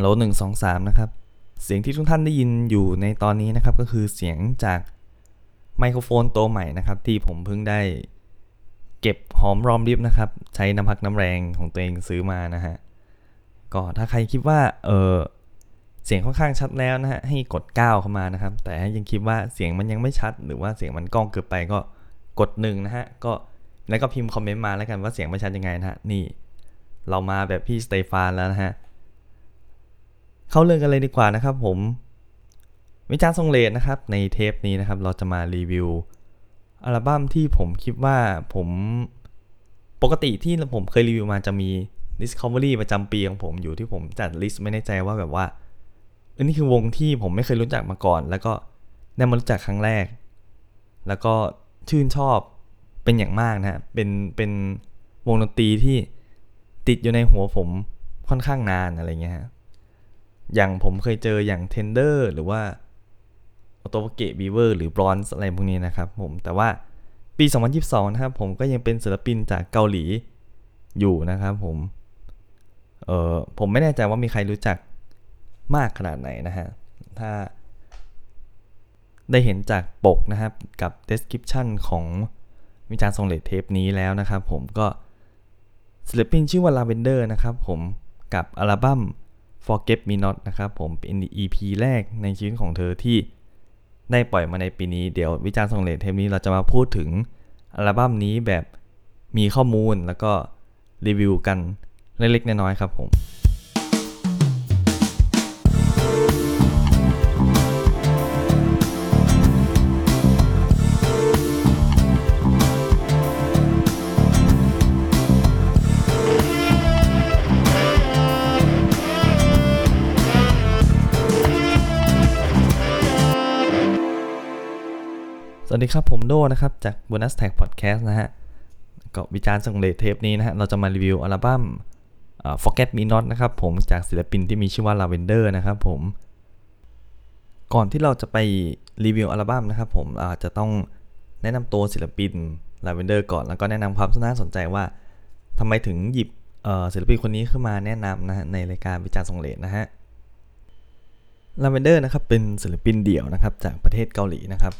ฮัลโหลหนึ่งสองสามนะครับ เสียงที่ทุกท่านได้ยินอยู่ในตอนนี้นะครับ ก็คือเสียงจากไมโครโฟนตัวใหม่นะครับ ที่ผมเพิ่งได้เก็บหอมรอมริบนะครับ ใช้น้ำพักน้ำแรงของตัวเองซื้อมานะฮะ ก็ถ้าใครคิดว่าเออเสียงค่อนข้างชัดแล้วนะฮะให้กด 9 เข้ามานะครับ แต่ถ้ายังคิดว่าเสียงมันยังไม่ชัด หรือว่าเสียงมันก้องเกินไปก็กดหนึ่งนะฮะก็แล้วก็พิมพ์คอมเมนต์มาแล้วกันว่าเสียงไม่ชัดยังไงนะฮะนี่ เรามาแบบพี่สเตฟานแล้วนะฮะ เข้าเรื่องกันเลยดีกว่านะครับผม วิจารณ์ทรงเลดนะครับ ในเทปนี้นะครับ เราจะมารีวิวอัลบั้มที่ผมคิดว่าผมปกติที่ผมเคยรีวิวมาจะมี Discovery ประจำปีของผมอยู่ที่ผมจัดลิสต์ไม่แน่ใจว่าแบบว่าอันนี้คือวงที่ผมไม่เคยรู้จักมาก่อน แล้วก็ได้มารู้จักครั้งแรก แล้วก็ชื่นชอบเป็นอย่างมากนะฮะเป็นเป็นวงดนตรีที่ติดอยู่ในหัวผมค่อนข้างนานอะไรเงี้ยฮะ อย่างผมเคยเจออย่าง Tender หรือว่า Otoboke Beaver หรือบรอนซ์อะไรพวกนี้นะครับผมแต่ว่าปี 2022 นะครับผมก็ยังเป็นศิลปินจากเกาหลีอยู่นะครับผม เออผมไม่แน่ใจว่ามีใครรู้จักมากขนาดไหนนะฮะ ถ้าได้เห็นจากปกนะครับกับ description ของวิจารณ์ทรงเลทเทปนี้แล้วนะครับผมก็ศิลปินชื่อว่า Lavender นะครับผมกับอัลบั้ม Forget Me Not นะครับผมเป็น EP แรกในชีวิตของเธอที่ได้ปล่อยมาในปีนี้เดี๋ยววิจารณ์ส่งเลทเทปนี้เราจะมาพูดถึงอัลบั้มนี้แบบมีข้อมูลแล้วก็รีวิวกันเล็กๆน้อยๆครับผม สวัสดีครับ ผมโดนะครับ จาก Bonus Tag Podcast นะฮะก็วิจารณ์สังเลทเทปนี้นะฮะ เราจะมารีวิวอัลบั้ม Forget Me Not นะครับผมจากศิลปินที่มีชื่อว่า Lavender นะครับผม ก่อนที่เราจะไปรีวิวอัลบั้มนะครับผมอาจจะต้องแนะนำตัวศิลปิน Lavender ก่อน แล้วก็แนะนำความน่าสนใจว่าทำไมถึงหยิบศิลปินคนนี้ขึ้นมาแนะนำนะฮะในรายการวิจารณ์สังเลทนะฮะ lavndr นะครับเป็นศิลปินเดี่ยวนะครับจากประเทศเกาหลีนะครับ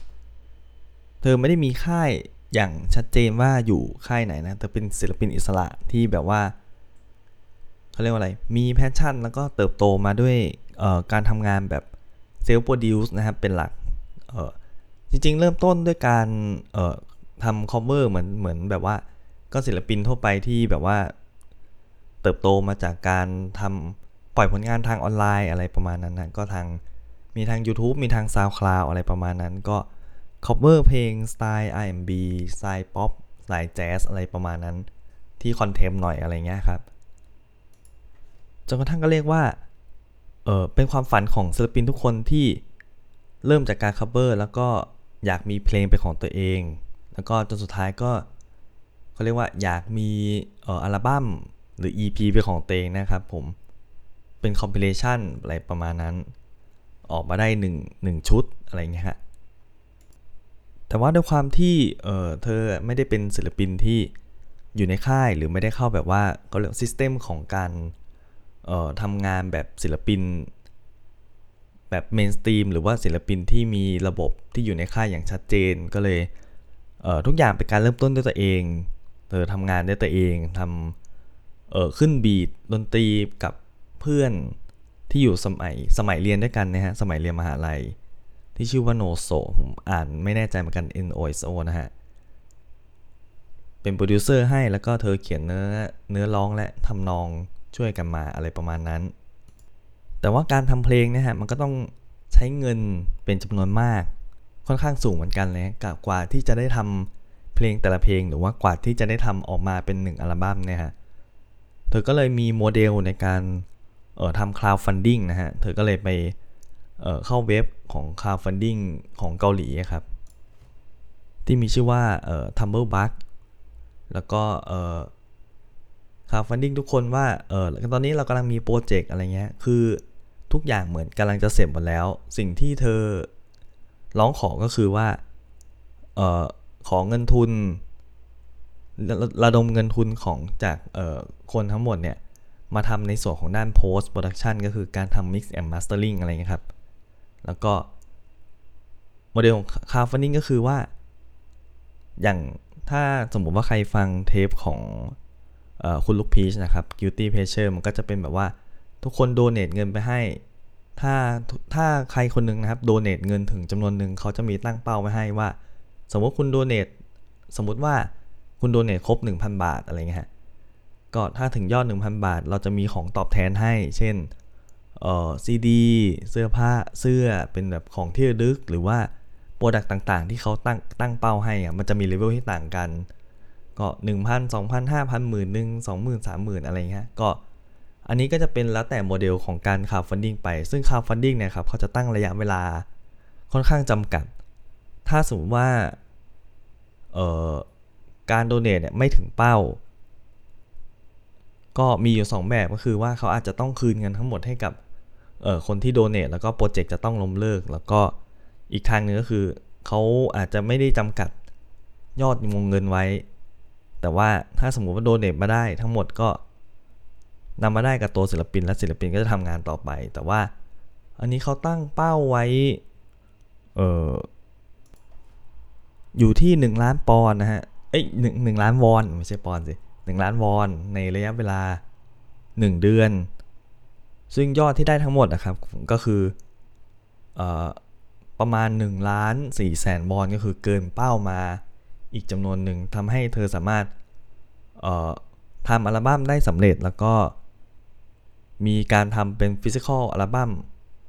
เธอไม่ได้มีค่ายอย่างชัดเจนว่าอยู่ค่ายไหนนะเธอเป็นศิลปินอิสระที่แบบว่าเขาเรียกว่าอะไร มี passion แล้วก็เติบโตมาด้วยการทำงานแบบ self-produce นะครับ เป็นหลักจริง ๆ เริ่มต้นด้วยการทำ cover เหมือนเหมือนแบบว่าก็ศิลปินทั่วไปที่แบบว่า เติบโตมาจากการทำปล่อยผลงานทางออนไลน์อะไรประมาณนั้นนะก็ทางมีทาง YouTube มีทาง SoundCloud อะไรประมาณนั้นก็ cover เพลงสไตล์ R&B สไตล์ป๊อปสไตล์แจ๊สอะไรประมาณนั้น ที่ contemp หน่อยอะไรเงี้ยครับจนกระทั่งก็เรียกว่าเออเป็นความฝันของศิลปินทุกคนที่เริ่มจากการ cover แล้วก็อยากมีเพลงเป็นของตัวเอง แล้วก็จนสุดท้ายก็เขาเรียกว่าอยากมีเอ่ออัลบั้มหรือ EP เป็นของตัวเองนะครับผมเป็น compilation อะไรประมาณนั้น ออกมาได้1 1ชุดอะไรเงี้ยฮะ แต่ว่าด้วยความที่เออเธอไม่ได้เป็นศิลปินที่อยู่ในค่ายหรือไม่ได้เข้าแบบว่าก็เรียก system ของการเอ่อทำงานแบบศิลปิน แบบ mainstream หรือว่าศิลปินที่มีระบบที่อยู่ในค่ายอย่างชัดเจนก็เลยเอ่อทุกอย่างเป็นการเริ่มต้นด้วยตัวเองเธอทำงานด้วยตัวเองทำเอ่อขึ้นบีทดนตรีกับเพื่อนที่อยู่สมัยสมัยเรียนด้วยกันนะฮะสมัยเรียนมหาลัย ที่ชื่อว่าโนโซผมอ่านไม่แน่ใจเหมือนกัน N O S O นะฮะ เป็นโปรดิวเซอร์ให้แล้วก็เธอเขียนเนื้อเนื้อร้องและทำนองช่วยกันมาอะไรประมาณนั้น แต่ว่าการทำเพลงเนี่ยฮะมันก็ต้องใช้เงินเป็นจำนวนมาก ค่อนข้างสูงเหมือนกันเลยกับกว่าที่จะได้ทำเพลงแต่ละเพลงหรือว่ากว่าที่จะได้ทำออกมาเป็นหนึ่งอัลบั้มเนี่ยฮะเธอก็เลยมีโมเดลในการเอ่อทำ crowdfunding นะฮะ เธอก็เลยไป เเข้าเว็บของ crowdfunding ของเกาหลีครับ ที่มีชื่อว่าเอ่อ Tumblebug แล้วก็เอ่อ crowdfunding ทุกคนว่าเออตอนนี้เรากำลังมีโปรเจกต์อะไรเงี้ย คือทุกอย่างเหมือนกำลังจะเสร็จหมดแล้ว สิ่งที่เธอร้องขอก็คือว่าเออขอเงินทุนระะดมเงินทุนของจากเอ่อคนทั้งหมดเนี่ย มาทำในส่วนของด้าน post production ก็คือการทำ mix and mastering อะไรเงี้ยครับ แล้วก็โมเดลของ crowdfunding ก็คือว่า อย่างถ้าสมมุติว่าใครฟังเทปของอคุณลูกพีชนะครับ guilty pleasure มันก็จะเป็นแบบว่าทุกคนโดเน a เงินไปให้ ถ้าถ้าใครคนหนึ่งนะครับโดเน a เงินถึงจำนวนหนึ่งเขาจะมีตั้งเป้าไว้ให้ว่า สมมติคุณโดเน a สมมติว่าคุณโดเน a ครบ 1,000 บาทอะไรเงี้ยฮะก็ถ้าถึงยอด 1,000 บาท เราจะมีของตอบแทนให้ เช่น เอ่อซีดีเสื้อผ้าเสื้อเป็นแบบของที่ระลึก หรือว่าproduct ต่างๆ ที่เขาตั้งตั้งเป้าให้อะมันจะมีเลเวลที่ต่างกัน ก็ 1,000 2,000 5,000 หมื่นหนึ่ง20,000 30,000 อะไรเงี้ยก็อันนี้ก็จะเป็นแล้วแต่โมเดลของการ crowdfunding ไป ซึ่ง crowdfunding เนี่ยครับเขาจะตั้งระยะเวลาค่อนข้างจำกัด ถ้าสมมติว่าเอ่อการ donate เนี่ยไม่ถึงเป้า ก็มีอยู่ 2 แบบก็คือว่าเขาอาจจะต้องคืนเงินทั้งหมดให้กับ เออคนที่โดเนทแล้วก็โปรเจกต์จะต้องล้มเลิก แล้วก็อีกทางหนึงก็คือเขาอาจจะไม่ได้จำกัดยอดวงเงินไว้ แต่ว่าถ้าสมมติว่าโดเนทมาได้ทั้งหมดก็นำมาได้กับตัวศิลปิน และศิลปินก็จะทำงานต่อไป แต่ว่าอันนี้เขาตั้งเป้าไว้เอออยู่ที่ 1 ล้านปอนนะฮะเอ้ยหนึ่งหนึ่งล้านวอนไม่ใช่ปอนสิหนึ่งล้านวอนในระยะเวลา 1 เดือน ซึ่งยอดที่ได้ทั้งหมดนะครับก็คืออประมาณ1ล้าน4แสนวอนก็คือเกินเป้ามาอีกจำนวนหนึ่งทำให้เธอสามารถทำอัลบั้มได้สำเร็จแล้วก็ มีการทำเป็น physical อัลบั้ม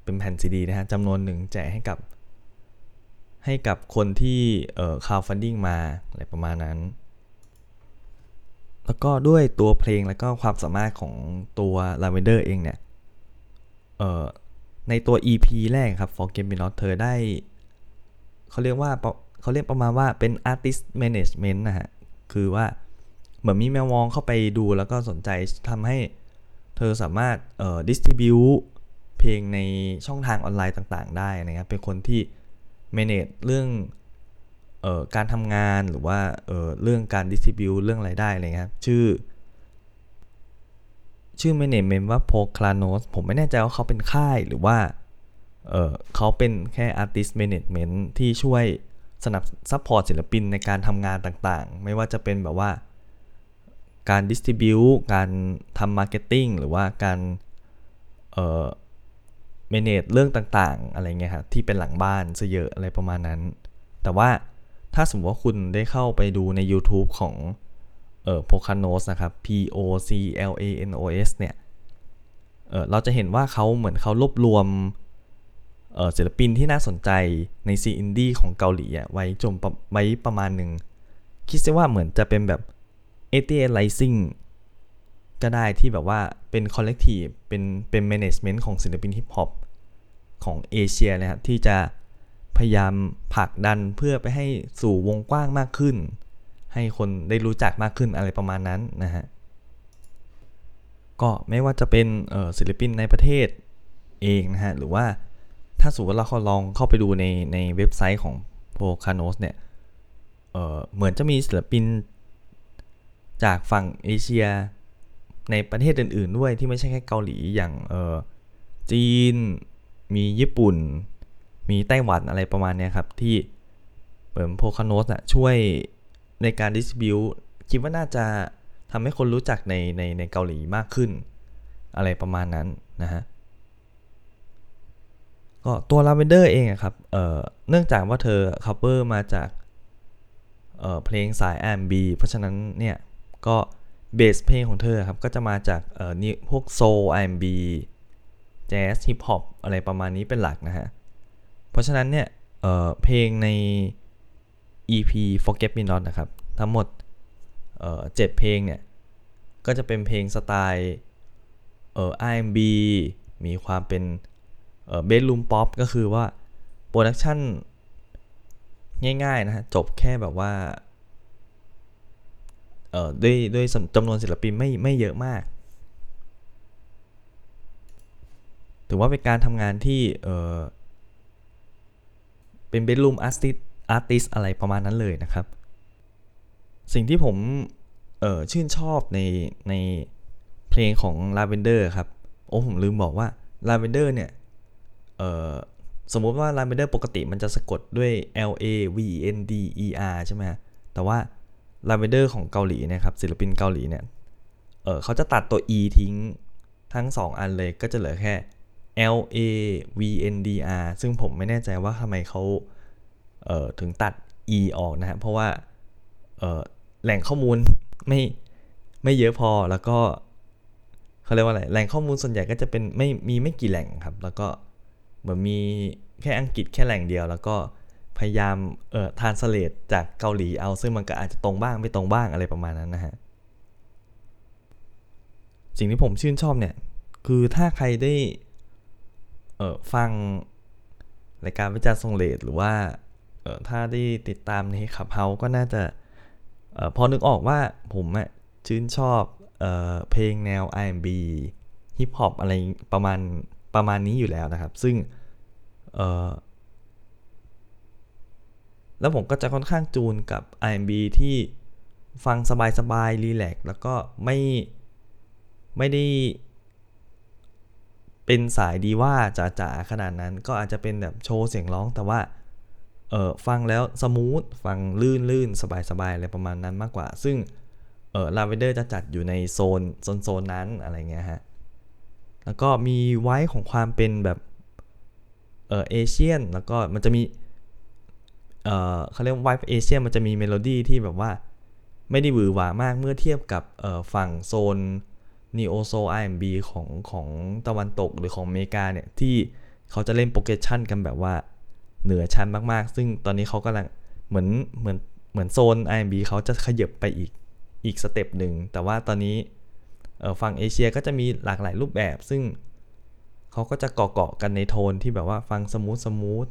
เป็นแผ่นซีดีนะฮะจำนวนหนึ่งแจกให้กับ ให้กับคนที่เอ่อ crowdfunding มาอะไรประมาณนั้น แล้วก็ด้วยตัวเพลงแล้วก็ความสามารถของตัว Lavender เองเนี่ย เอ่อในตัว EP แรกครับ For Game Me Not เธอได้ เขาเรียกว่าเขาเรียกประมาณว่าเป็น artist management นะฮะ คือว่าเหมือนมีแมวมองเข้าไปดูแล้วก็สนใจทำให้เธอสามารถเอ่อ distribute เพลงในช่องทางออนไลน์ต่างๆ ได้นะครับ เป็นคนที่ manage เรื่องเอ่อการทำงานหรือว่าเอ่อเรื่องการ distribute เรื่องรายได้อะไรเงี้ยครับ ชื่อชื่อ management ว่า Poclanos ผมไม่แน่ใจว่าเขาเป็นค่ายหรือว่าเออเขาเป็นแค่ artist management ที่ช่วยสนับ support ศิลปินในการทำงานต่างๆ ไม่ว่าจะเป็นแบบว่าการ distribute การทำ marketing หรือว่าการเอ่อ m a n a g เรื่องต่างๆ อะไรเงี้ยครับที่เป็นหลังบ้านซะเยอะอะไรประมาณนั้น แต่ว่าถ้าสมมติว่าคุณได้เข้าไปดูใน YouTube ของ เอ่อ p o c a n o s นะครับ P O C L A N O S เนี่ย เออเราจะเห็นว่าเขาเหมือนเขารวบรวม เอ่อ ศิลปินที่น่าสนใจในซีอินดี้ของเกาหลีอะไว้จมไว้ประมาณหนึ่ง คิดซะว่าเหมือนจะเป็นแบบ a t a Rising ก็ได้ที่แบบว่าเป็น collective เป็นเป็น management ของศิลปินฮิปฮอปของเอเชียนะครับที่จะพยายามผลักดันเพื่อไปให้สู่วงกว้างมากขึ้น ให้คนได้รู้จักมากขึ้นอะไรประมาณนั้นนะฮะก็ไม่ว่าจะเป็นศิลปินในประเทศเองนะฮะหรือว่าถ้าสมมติว่าเราลองเข้าไปดูในในเว็บไซต์ของ p o c a n o s เนี่ยเออเหมือนจะมีศิลปินจากฝั่งเอเชียในประเทศอื่น ๆ ด้วยที่ไม่ใช่แค่เกาหลีอย่างเออจีน มีญี่ปุ่น มีไต้หวันอะไรประมาณเนี้ยครับ ที่เหมือนโพคาโนสอะช่วย ในการดิสบิวคิดว่าน่าจะทำให้คนรู้จักในในในเกาหลีมากขึ้น อะไรประมาณนั้นนะฮะก็ตัว Lavender เองครับเเนื่องจากว่าเธอ cover มาจากเเพลงสาย R&B เพราะฉะนั้นเนี่ยก็เบสเพลงของเธอครับก็จะมาจากเอ่อนี่พวกโซ R&B แจ๊สฮิปฮอปอะไรประมาณนี้เป็นหลักนะฮะ เพราะฉะนั้นเนี่ยเอ่อเพลงใน EP Forget Me Not นะครับ ทั้งหมดเอ่อเจ็ดเพลงเนี่ย ก็จะเป็นเพลงสไตล์เอ่อ R&B มีความเป็นเอ่อ bedroom pop ก็คือว่า production ง่ายๆนะฮะจบแค่แบบว่าเอ่อด้วยด้วยจำนวนศิลปินไม่ไม่เยอะมาก ถือว่าเป็นการทำงานที่เออเป็น bedroom artist artist อะไรประมาณนั้นเลยนะครับ สิ่งที่ผมเออชื่นชอบในในเพลงของ Lavender ครับ โอ้ผมลืมบอกว่า Lavender เนี่ยเออสมมุติว่า Lavender ปกติมันจะสะกดด้วย L A V N D E R ใช่ไหมแต่ว่า Lavender ของเกาหลีนะครับศิลปินเกาหลีเนี่ยเออเขาจะตัดตัว E ทิ้งทั้ง 2 อันเลยก็จะเหลือแค่ L A V N D R ซึ่งผมไม่แน่ใจว่าทำไมเขา เอ่อถึงตัด E ออกนะฮะเพราะว่าเอ่อแหล่งข้อมูลไม่ไม่เยอะพอแล้วก็เขาเรียกว่าอะไรแหล่งข้อมูลส่วนใหญ่ก็จะเป็นไม่มีไม่กี่แหล่งครับ แล้วก็เหมือนมีแค่อังกฤษแค่แหล่งเดียว แล้วก็พยายามเอ่อทานสเลตจากเกาหลีเอา ซึ่งมันก็อาจจะตรงบ้างไม่ตรงบ้างอะไรประมาณนั้นนะฮะสิ่งที่ผมชื่นชอบเนี่ยคือถ้าใครได้เอ่อฟังรายการวิจารณ์ทรงเลดหรือว่า ถ้าได้ติดตามในขับเฮาก็น่าจะออพอนึกออกว่าผมอะชื่นชอบเออเพลงแนว R&B ฮิปฮอปอะไรประมาณประมาณนี้อยู่แล้วนะครับ ซึ่งแล้วผมก็จะค่อนข้างจูนกับ R&B ที่ฟังสบายๆรีแลกแล้วก็ไม่ไม่ได้เป็นสายดีว่าจ๋าๆขนาดนั้นก็อาจจะเป็นแบบโชว์เสียงร้องแต่ว่า เออฟังแล้ว smooth ฟังลื่นลื่นสบายสบายอะไรประมาณนั้นมากกว่า ซึ่งเออลาเวนเดอร์จะจัดอยู่ในโซนโซนโซนนั้นอะไรเงี้ยฮะแล้วก็มีไว้ของความเป็นแบบเออ Asian แล้วก็มันจะมีเออเขาเรียกว่า vibe เอเชียมันจะมีเมโลดี้ที่แบบว่าไม่ได้หวือหวามากเมื่อเทียบกับฝั่งโซนนีโอโซ R&B ของของตะวันตกหรือของอเมริกาเนี่ยที่เขาจะเล่น progression กันแบบว่า เหนือชั้นมากๆ ซึ่งตอนนี้เขากำลังเหมือนเหมือนเหมือนโซน R&B เขาจะขยับไปอีกอีก step หนึ่ง แต่ว่าตอนนี้ฝั่งเอเชียก็จะมีหลากหลายรูปแบบ ซึ่งเขาก็จะเกาะๆกันในโทนที่แบบว่าฟัง smooth smooth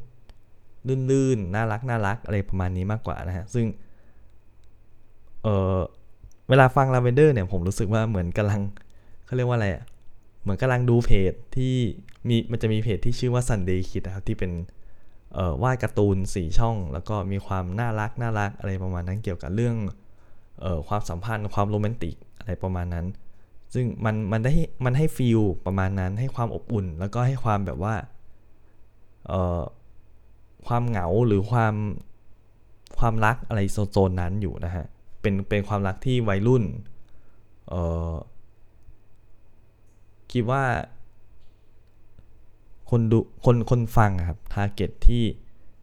ลื่นๆ น่ารักน่ารักอะไรประมาณนี้มากกว่านะฮะ ซึ่ง เออเวลาฟังลาเวนเดอร์เนี่ยผมรู้สึกว่าเหมือนกำลังเขาเรียกว่าอะไรอะ เหมือนกำลังดูเพจที่มีมันจะมีเพจที่ชื่อว่า Sunday Kid นะครับ ที่เป็น วาดการ์ตูนสีช่อง แล้วก็มีความน่ารักน่ารักอะไรประมาณนั้นเกี่ยวกับเรื่องออความสัมพันธ์ความโรแมนติกอะไรประมาณนั้น ซึ่งมันมันได้มันให้ฟีลประมาณนั้นให้ความอบอุ่น แล้วก็ให้ความแบบว่าความเหงาหรือความความรักอะไรโซนนั้นอยู่นะฮะ เป็นเป็นความรักที่วัยรุ่นคิดว่า คนดูคนคนฟังครับทาร์เก็ตที่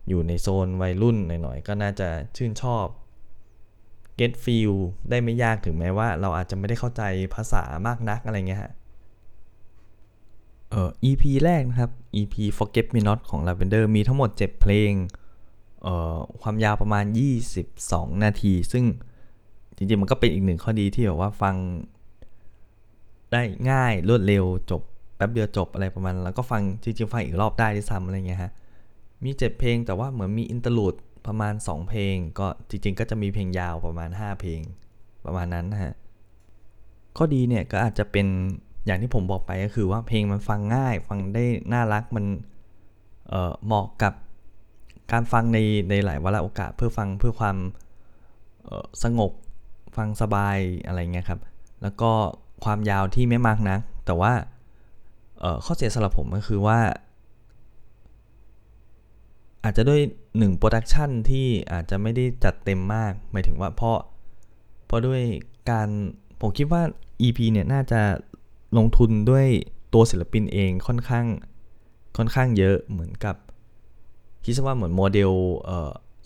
อยู่ในโซนวัยรุ่นหน่อยๆ ก็น่าจะชื่นชอบ get feel ได้ไม่ยากถึงแม้ว่า เราอาจจะไม่ได้เข้าใจภาษามากนักอะไรเงี้ยฮะเอ่อ EP แรกนะครับ EP Forget Me Not ของ Lavender มีทั้งหมด 7 เพลงเอ่อความยาวประมาณ 22 นาที ซึ่งจริงๆ มันก็เป็นอีกหนึ่งข้อดีที่แบบว่าฟังได้ง่ายรวดเร็วจบ แป๊บเดียวจบอะไรประมาณ แล้วก็ฟังจริงๆฟังอีกรอบได้ด้วยซ้ำอะไรเงี้ยฮะ มี7เพลงแต่ว่าเหมือนมี interlude ประมาณ 2 เพลง ก็จริงๆ ก็จะมีเพลงยาวประมาณ 5 เพลงประมาณนั้นนะฮะ ข้อดีเนี่ยก็อาจจะเป็นอย่างที่ผมบอกไปก็คือว่าเพลงมันฟังง่าย ฟังได้น่ารักมันเเหมาะกับการฟังในในหลายวาระโอกาส เพื่อฟังเพื่อความสงบฟังสบายอะไรเงี้ยครับ แล้วก็ความยาวที่ไม่มากนะักแต่ว่า ข้อเสียสำหรับผมก็คือว่า อาจจะด้วยหนึ่ง production ที่อาจจะไม่ได้จัดเต็มมากหมายถึงว่าเพราะเพราะด้วยการผมคิดว่า EP เนี่ยน่าจะลงทุนด้วยตัวศิลปินเองค่อนข้างค่อนข้างเยอะเหมือนกับคิดว่าเหมือนโมเดล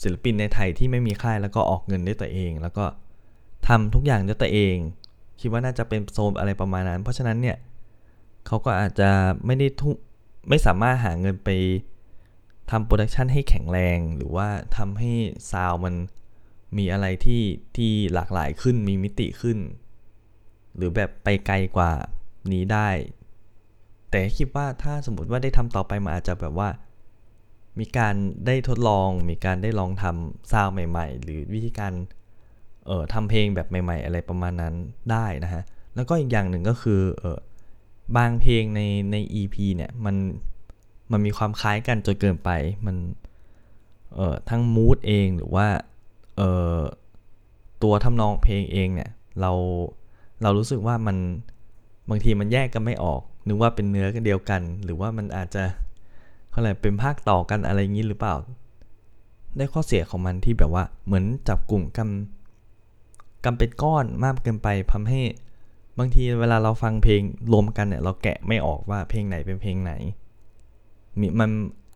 ศิลปินในไทยที่ไม่มีค่ายแล้วก็ออกเงินด้วยตัวเอง แล้วก็ทำทุกอย่างด้วยตัวเอง คิดว่าน่าจะเป็นโซนอะไรประมาณนั้น เพราะฉะนั้นเนี่ย เขาก็อาจจะไม่ได้ทุไม่สามารถหาเงินไปทำ production ให้แข็งแรงหรือว่าทำให้ซาวมันมีอะไรที่ที่หลากหลายขึ้นมีมิติขึ้น หรือแบบไปไกลกว่านี้ได้ แต่คิดว่าถ้าสมมติว่าได้ทำต่อไปมาอาจจะแบบว่า มีการได้ทดลอง มีการได้ลองทำซาวใหม่ ๆ หรือวิธีการเอ่อทำเพลงแบบใหม่ ๆ อะไรประมาณนั้นได้นะฮะแล้วก็อีกอย่างหนึ่งก็คือเออ บางเพลงในใน EP เนี่ยมันมันมีความคล้ายกันจนเกินไปมันเอ่อทั้งมูดเองหรือว่าเอ่อตัวทำนองเพลงเองเนี่ยเราเรารู้สึกว่ามันบางทีมันแยกกันไม่ออกนึกว่าเป็นเนื้อกันเดียวกัน หรือว่ามันอาจจะเขาเรียกเป็นภาคต่อกันอะไรอย่างนี้หรือเปล่า ได้ข้อเสียของมันที่แบบว่าเหมือนจับกลุ่มกันกันเป็นก้อนมากเกินไปทำให้ บางทีเวลาเราฟังเพลงรวมกันเนี่ยเราแกะไม่ออกว่าเพลงไหนเป็นเพลงไหนมีมัน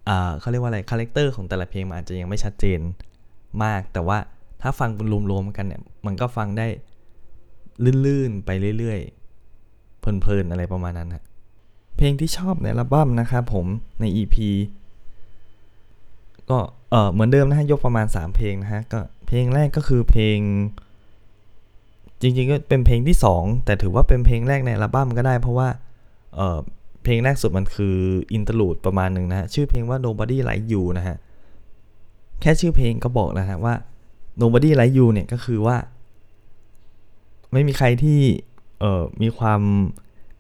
อ่าเขาเรียกว่าอะไร character ของแต่ละเพลงมันอาจจะยังไม่ชัดเจนมาก แต่ว่าถ้าฟังรวมๆกันเนี่ยมันก็ฟังได้ลื่นๆไปเรื่อยๆเพลินๆอะไรประมาณนั้นฮะเพลงที่ชอบในอัลบั้มนะครับผมใน EP ก็เออเหมือนเดิมนะฮะยกประมาณ 3 เพลงนะฮะก็เพลงแรกก็คือเพลง จริงๆก็เป็นเพลงที่ 2 แต่ถือว่าเป็นเพลงแรกในอัลบั้มก็ได้เพราะว่าเเพลงแรกสุดมันคือ interlude ประมาณหนึ่งนะฮะชื่อเพลงว่า nobody like you นะฮะแค่ชื่อเพลงก็บอกแล้วฮะว่า nobody like you เนี่ยก็คือว่า ไม่มีใครที่เออมีความ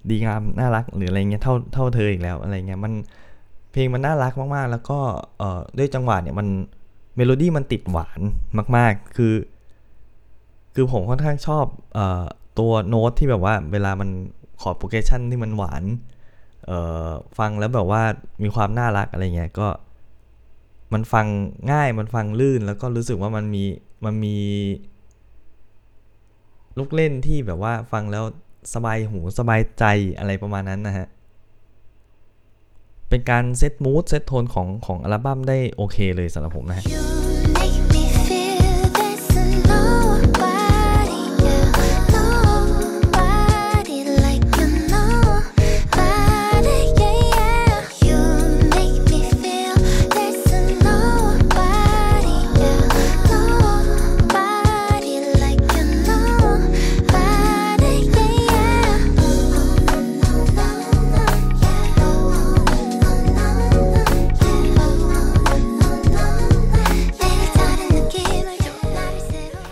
ดีงามน่ารักหรืออะไรเงี้ยเท่าเท่าเธออีกแล้วอะไรเงี้ยมันเพลงมันน่ารักมากๆ แล้วก็เออด้วยจังหวะเนี่ยมันเมโลดี้มันติดหวานมาก ๆ คือ คือผมค่อนข้างชอบอตัวโน้ตที่แบบว่าเวลามัน chord progression ที่มันหวานฟังแล้วแบบว่ามีความน่ารักอะไรเงี้ยก็ มันฟังง่ายมันฟังลื่นแล้วก็รู้สึกว่ามันมีมันมี ลูกเล่นที่แบบว่าฟังแล้วสบายหูสบายใจอะไรประมาณนั้นนะฮะ เป็นการเซตมูดเซตโทนของของอัลบั้มได้โอเคเลยสำหรับผมนะฮะ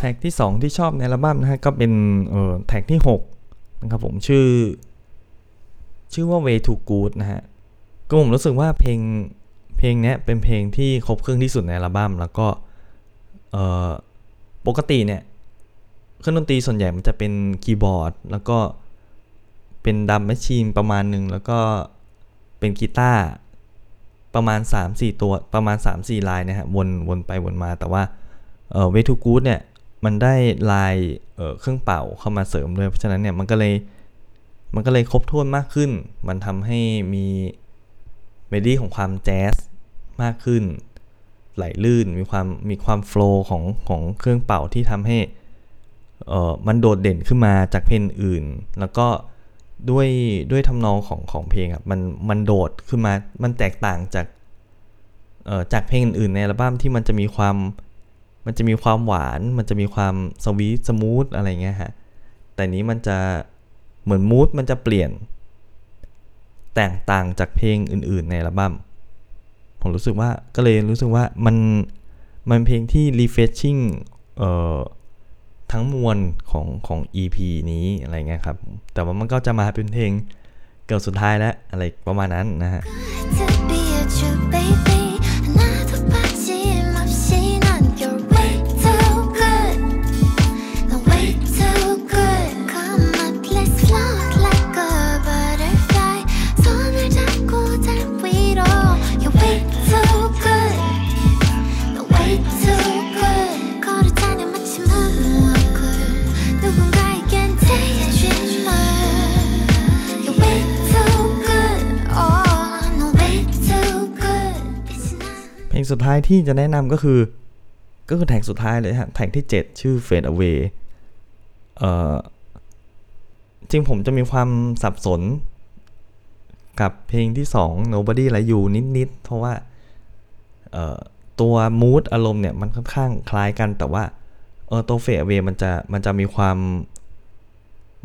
ท็กที่ 2 ที่ชอบในอัลบั้มนะฮะก็เป็นเอ่อแท็กที่6นะครับผมชื่อ ชื่อว่า way to good นะฮะก็ผมรู้สึกว่าเพลงเพลงนี้เป็นเพลงที่ครบเครื่องที่สุดในอัลบั้มแล้วก็เอ่อปกติเนี่ยเครื่องดนตรีส่วนใหญ่มันจะเป็นคีย์บอร์ด แล้วก็เป็นดัมแมชชีนประมาณหนึ่งแล้วก็เป็นกีตาร์ประมาณ 3-4 ตัวประมาณ 3-4 ลายนะฮะวนวนไปวนมาแต่ว่าเอ่อ way to good เนี่ย มันได้ลายเเครื่องเป่าเข้ามาเสริมด้วย เพราะฉะนั้นเนี่ยมันก็เลยมันก็เลยครบถ้วนมากขึ้น มันทำให้มีเมดี้ของความแจ๊สมากขึ้น ไหลลื่น มีความมีความโฟล์ของของเครื่องเป่าที่ทำให้เออมันโดดเด่นขึ้นมาจากเพลงอื่น แล้วก็ด้วยด้วยทำนองของของเพลงอะมันมันโดดขึ้นมา มันแตกต่างจากเอ่อจากเพลงอื่นในอัลบั้มที่มันจะมีความ มันจะมีความหวาน มันจะมีความ sweet smooth อะไรเงี้ยฮะ แต่นี้มันจะเหมือน mood มันจะเปลี่ยน แตกต่างจากเพลงอื่นๆในอัลบั้ม ผมรู้สึกว่าก็เลยรู้สึกว่ามันมันเพลงที่ refreshing เอ่อทั้งมวลของของ EP นี้อะไรเงี้ยครับ แต่ว่ามันก็จะมาเป็นเพลงเกือบสุดท้ายแล้วอะไรประมาณนั้นนะฮะ งสุดท้ายที่จะแนะนำก็คือ ก็คือแท็กสุดท้ายเลยฮะแท็กที่ 7 ชื่อ Fade Away เอ่อจริงผมจะมีความสับสนกับเพลงที่ 2 Nobody Like You นิด ๆ เพราะว่าตัวมูดอารมณ์เนี่ยมันค่อนข้างคล้ายกันแต่ว่าเออตัว Fade Away มันจะมันจะมีความ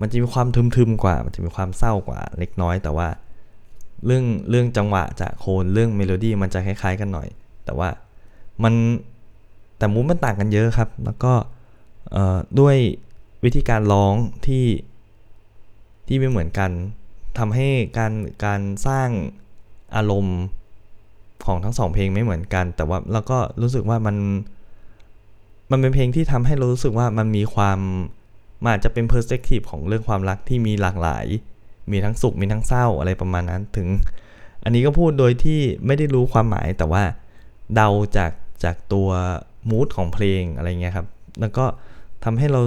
มันจะมีความทึมๆกว่า มันจะมีความเศร้ากว่าเล็กน้อย แต่ว่า เรื่องเรื่องจังหวะจะโคนเรื่องเมโลดี้มันจะคล้ายๆกันหน่อย แต่ว่ามันแต่ mood มันต่างกันเยอะครับ แล้วก็ด้วยวิธีการร้องที่ที่ไม่เหมือนกันทำให้การการสร้างอารมณ์ของทั้งสองเพลงไม่เหมือนกัน แต่ว่าเราก็รู้สึกว่ามันมันเป็นเพลงที่ทำให้เรารู้สึกว่ามันมีความมันอาจจะเป็น perspective ของเรื่องความรักที่มีหลากหลาย มีทั้งสุขมีทั้งเศร้าอะไรประมาณนั้นถึง อันนี้ก็พูดโดยที่ไม่ได้รู้ความหมายแต่ว่า เดาจากจากตัวมูดของเพลงอะไรเงี้ยครับ แล้วก็ทำให้เรา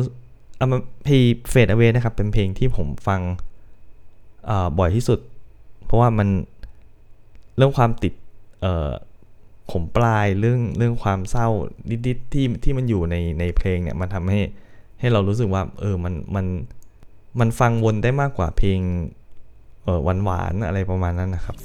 เอามาเพลงเฟดเอาไว้นะครับ เป็นเพลงที่ผมฟังบ่อยที่สุด เพราะว่ามันเรื่องความติดขมปลายเรื่องเรื่องความเศร้านิดๆที่ที่มันอยู่ในในเพลงเนี่ยมันทำให้ให้เรารู้สึกว่าเออมันมันมันฟังวนได้มากกว่าเพลงเออหวานๆอะไรประมาณนั้นนะครับ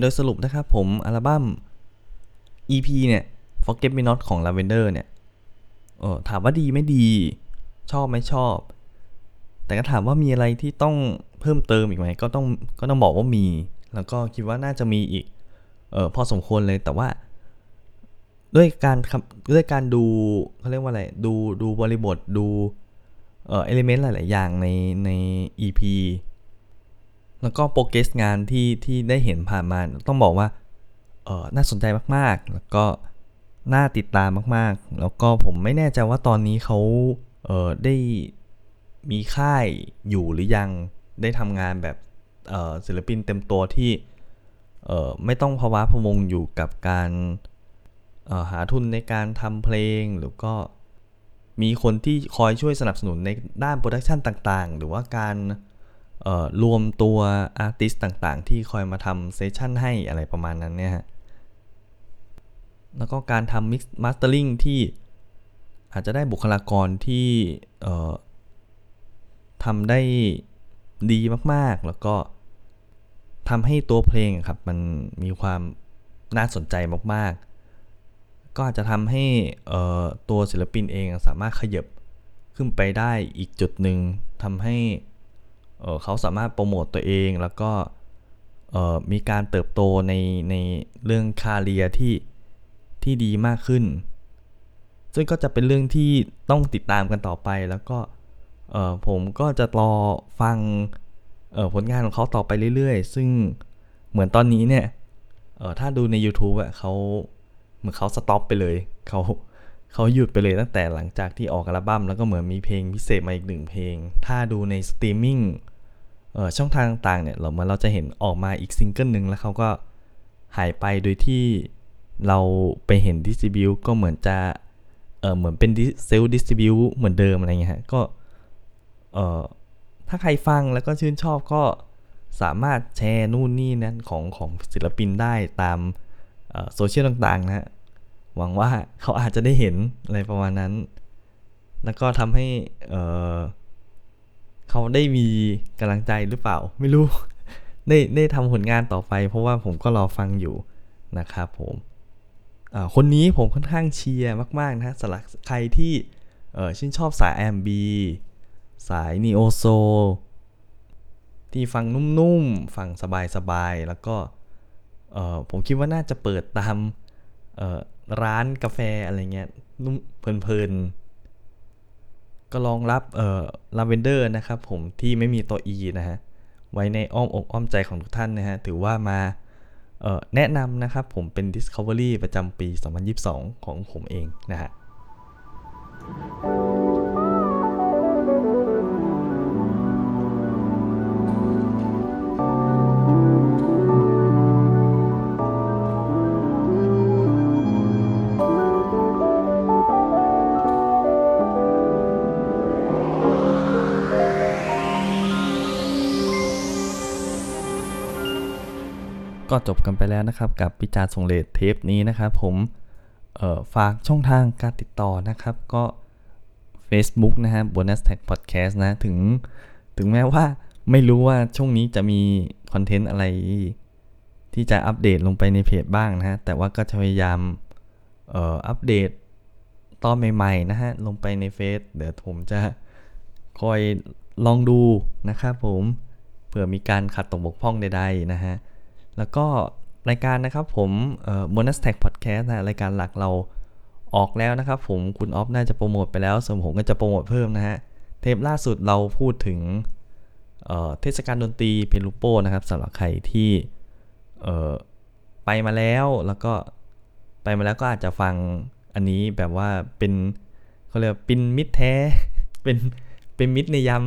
โดยสรุปนะครับผมอัลบั้ม EP เนี่ย Forget Me Not ของ Lavender เนี่ยเออถามว่าดีไม่ดี ชอบไม่ชอบ แต่ก็ถามว่ามีอะไรที่ต้องเพิ่มเติมอีกไหมก็ต้องก็ต้องบอกว่ามี แล้วก็คิดว่าน่าจะมีอีกเออพอสมควรเลยแต่ว่า ด้วยการด้วยการดูเขาเรียกว่าอะไรดูดูบริบทดูเอ่อเอลิเมนต์หลาย ๆ อย่างในใน EP แล้วก็โปรเกรสงานที่ที่ได้เห็นผ่านมาต้องบอกว่าเออน่าสนใจมากๆ แล้วก็น่าติดตามมากๆ แล้วก็ผมไม่แน่ใจว่าตอนนี้เขาเออได้มีค่ายอยู่หรือยังได้ทำงานแบบเออศิลปินเต็มตัวที่เออไม่ต้องภาวะพวงอยู่กับการเออหาทุนในการทำเพลงหรือก็มีคนที่คอยช่วยสนับสนุนในด้าน production ต่างๆ หรือว่าการ รวมตัว artist ต่างๆ ที่คอยมาทำ session ให้อะไรประมาณนั้นเนี่ยฮะ แล้วก็การทำ mix mastering ที่อาจจะได้บุคลากรที่ทำได้ดีมากๆ แล้วก็ทำให้ตัวเพลงครับ มันมีความน่าสนใจมากๆ ก็อาจจะทำให้ตัวศิลปินเองสามารถขยับขึ้นไปได้อีกจุดหนึ่งทำให้ เขาสามารถโปรโมตตัวเองแล้วก็มีการเติบโตในในเรื่องคาเรียที่ที่ดีมากขึ้น ซึ่งก็จะเป็นเรื่องที่ต้องติดตามกันต่อไปแล้วก็ผมก็จะรอฟังผลงานของเขาต่อไปเรื่อยๆ ซึ่งเหมือนตอนนี้เนี่ยถ้าดูใน YouTube อะเขาเหมือนเขา stop ไปเลยเขาเขาหยุดไปเลยตั้งแต่หลังจากที่ออกอัลบั้มแล้วก็เหมือนมีเพลงพิเศษมาอีกหนึ่งเพลง ถ้าดูในสตรีมมิ่ง ช่องทางต่างๆเนี่ยเราเหมือนเราจะเห็นออกมาอีกซิงเกิลหนึ่งแล้วเขาก็หายไปโดยที่เราไปเห็น distribute ก็เหมือนจะเออเหมือนเป็น self distribute เหมือนเดิมอะไรเงี้ยฮะก็เออถ้าใครฟังแล้วก็ชื่นชอบก็สามารถแชร์นู่นนี่นั้นของของศิลปินได้ตามโซเชียลต่างๆนะฮะหวังว่าเขาอาจจะได้เห็นอะไรประมาณนั้น แล้วก็ทำให้เออ เขาได้มีกำลังใจหรือเปล่า ไม่รู้ ได้ได้ทำผลงานต่อไป เพราะว่าผมก็รอฟังอยู่นะครับผมคนนี้ผมค่อนข้างเชียร์มาก ๆ นะฮะสำหรับใครที่ชื่นชอบสาย R&B สาย Neo Soul ที่ฟังนุ่ม ๆ ฟังสบาย ๆ แล้วก็ผมคิดว่าน่าจะเปิดตามร้านกาแฟอะไรเงี้ยนุ่มเพลิน ๆ ก็ลองรับเอ่อ lavndr นะครับผมที่ไม่มีตัว E นะฮะไว้ในอ้อมอกอ้อมใจของทุกท่านนะฮะถือว่ามาเอ่อแนะนำนะครับผมเป็น Discovery ประจำปี 2022 ของผมเองนะฮะ ก็จบกันไปแล้วนะครับ กับวิจารณ์ส่งเลทเทปนี้นะครับ ผมฝากช่องทางการติดต่อนะครับ ก็ Facebook นะฮะ Bonus Tag Podcast นะ ถึง ถึงแม้ว่าไม่รู้ว่าช่วงนี้จะมี content อะไร ที่จะอัปเดตลงไปในเพจบ้างนะฮะ แต่ว่าก็จะพยายามอัปเดตตอนใหม่ ๆ นะฮะ ลงไปในเฟซเดี๋ยวผมจะคอยลองดูนะครับผมเผื่อมีการขัดตกบกพร่องใดๆนะฮะ แล้วก็รายการนะครับผมเอ่อ bonus tag podcast นะรายการหลักเราออกแล้วนะครับผมคุณออฟน่าจะโปรโมทไปแล้วส่วนผมก็จะโปรโมทเพิ่มนะฮะ เทปล่าสุดเราพูดถึงเเทศกาลดนตรีเพลูโปนะครับสำหรับใครที่ไปมาแล้วแล้วก็ไปมาแล้วก็อาจจะฟังอันนี้แบบว่าเป็นเขาเรียกว่าเป็นมิตรแท้เป็นเป็นมิตรในยาม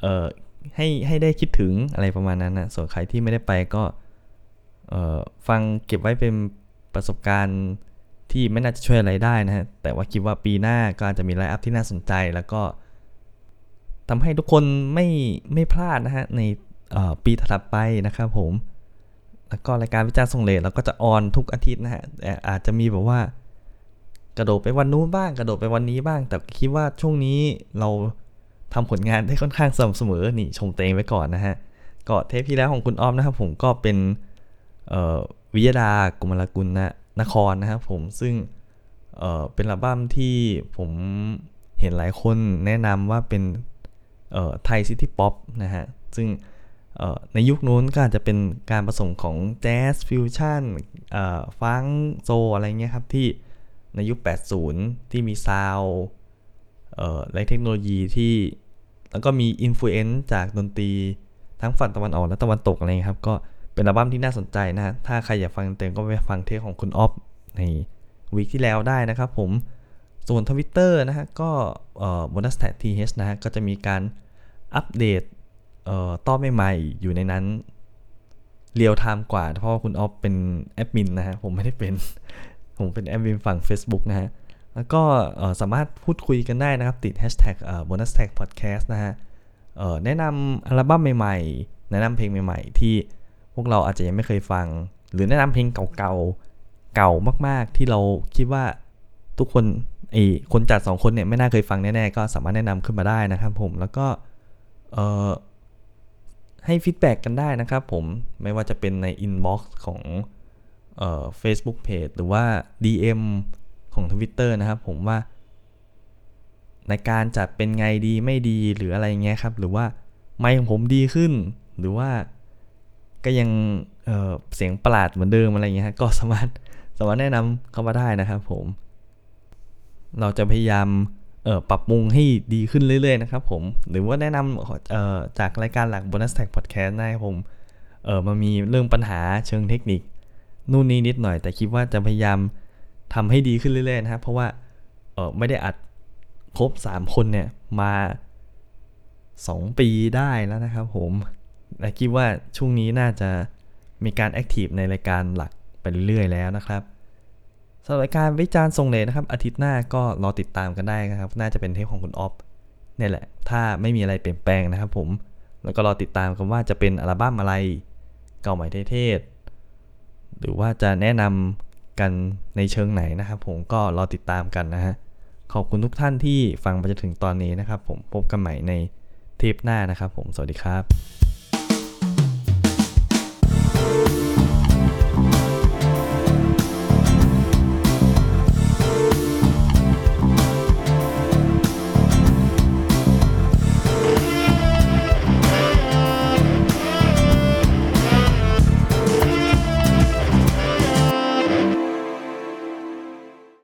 เอ่อ ให้ให้ได้คิดถึงอะไรประมาณนั้นนะส่วนใครที่ไม่ได้ไปก็ฟังเก็บไว้เป็นประสบการณ์ที่ไม่น่าจะช่วยอะไรได้นะฮะ แต่ว่าคิดว่าปีหน้าก็อาจจะมี line up ที่น่าสนใจ แล้วก็ทำให้ทุกคนไม่ไม่พลาดนะฮะ ในปีถัดไปนะครับผม แล้วก็รายการวิจารณ์ส่งเลทเราก็จะ on ทุกอาทิตย์นะฮะแต่อาจจะมีแบบว่ากระโดดไปวันนู้นบ้าง กระโดดไปวันนี้บ้าง แต่คิดว่าช่วงนี้เรา ทำผลงานได้ค่อนข้างสม่ำเสมอนี่ชมเตงไว้ก่อนนะฮะก็เทปที่แล้วของคุณอ้อมนะครับผมก็เป็นวิยดากุมารกุลนะนครนะครับผมซึ่งเเป็นอัลบั้มที่ผมเห็นหลายคนแนะนำว่าเป็นไทยซิตี้ป๊อปนะฮะซึ่งในยุคนู้นก็อาจจะเป็นการผสมของjazz fusion funk soul อะไรเงี้ยครับที่ในยุค 80 ที่มี sound เอ่อและเทคโนโลยีที่ แล้วก็มีอิ f ฟเอนซ์จากดนตรีทั้งฝั่งตะวันออกและตะวันตกอะไรเงี้ยครับ ก็เป็นอัลบั้มที่น่าสนใจนะฮะถ้าใครอยากฟังเต็มก็ไปฟังเทปของคุณออฟใน week ที่แล้วได้นะครับผม ส่วนทวิตเตอร์นะฮะ ก็เอ่อ Bonus Tag TH นะฮะ ก็จะมีการอัปเดตเอ่อตอนใหม่ๆอยู่ในนั้น real time กว่า เพราะว่าคุณออฟเป็นแอดมินนะฮะ ผมไม่ได้เป็น ผมเป็นแอดมินฝั่ง Facebook นะฮะ แล้วก็สามารถพูดคุยกันได้นะครับ ติด hashtag Bonus Tag Podcast นะฮะแนะนำอัลบั้มใหม่ๆ แนะนำเพลงใหม่ๆ ที่พวกเราอาจจะยังไม่เคยฟัง หรือแนะนำเพลงเก่าๆ เก่ามากๆ ที่เราคิดว่าทุกคนไอคนจัด 2 คนเนี่ยไม่น่าเคยฟังแน่ๆ ก็สามารถแนะนำขึ้นมาได้นะครับผม แล้วก็ให้ฟีดแบ็กกันได้นะครับผม ไม่ว่าจะเป็นใน inbox ของเอ่อ Facebook Page หรือว่า DM ของ Twitter นะครับ ผมว่า ในการจัดเป็นไงดีไม่ดีหรืออะไรเงี้ยครับ หรือว่าไมค์ของผมดีขึ้น หรือว่าก็ยังเเสียงประหลาดเหมือนเดิมอะไรเงี้ยก็สามารถสามารถแนะนำเข้ามาได้นะครับ ผม เราจะพยายามปรับปรุงให้ดีขึ้นเรื่อยๆนะครับผม หรือว่าแนะนำจากรายการหลัก Bonus Tag Podcast ได้ครับผมเออมามีเรื่องปัญหาเชิงเทคนิค นู่นนี่นิดหน่อยแต่คิดว่าจะพยายาม ทำให้ดีขึ้นเรื่อยๆนะครับเพราะว่าเออไม่ได้อัดครบ 3 คนเนี่ยมา 2 ปีได้แล้วนะครับผมและคิดว่าช่วงนี้น่าจะมีการแอคทีฟในรายการหลักไปเรื่อยๆแล้วนะครับสำหรับรายการวิจารณ์ทรงเลนะครับ อาทิตย์หน้าก็รอติดตามกันได้นะครับ น่าจะเป็นเทปของคุณออฟนี่แหละ ถ้าไม่มีอะไรเปลี่ยนแปลงนะครับผมแล้วก็รอติดตามกันว่าจะเป็นอัลบั้มอะไร เก่าใหม่เท่ๆหรือว่าจะแนะนำ กันในเชิงไหนนะครับ ผมก็รอติดตามกันนะฮะขอบคุณทุกท่านที่ฟังมาจนถึงตอนนี้นะครับ ผมพบกันใหม่ในเทปหน้านะครับ ผมสวัสดีครับ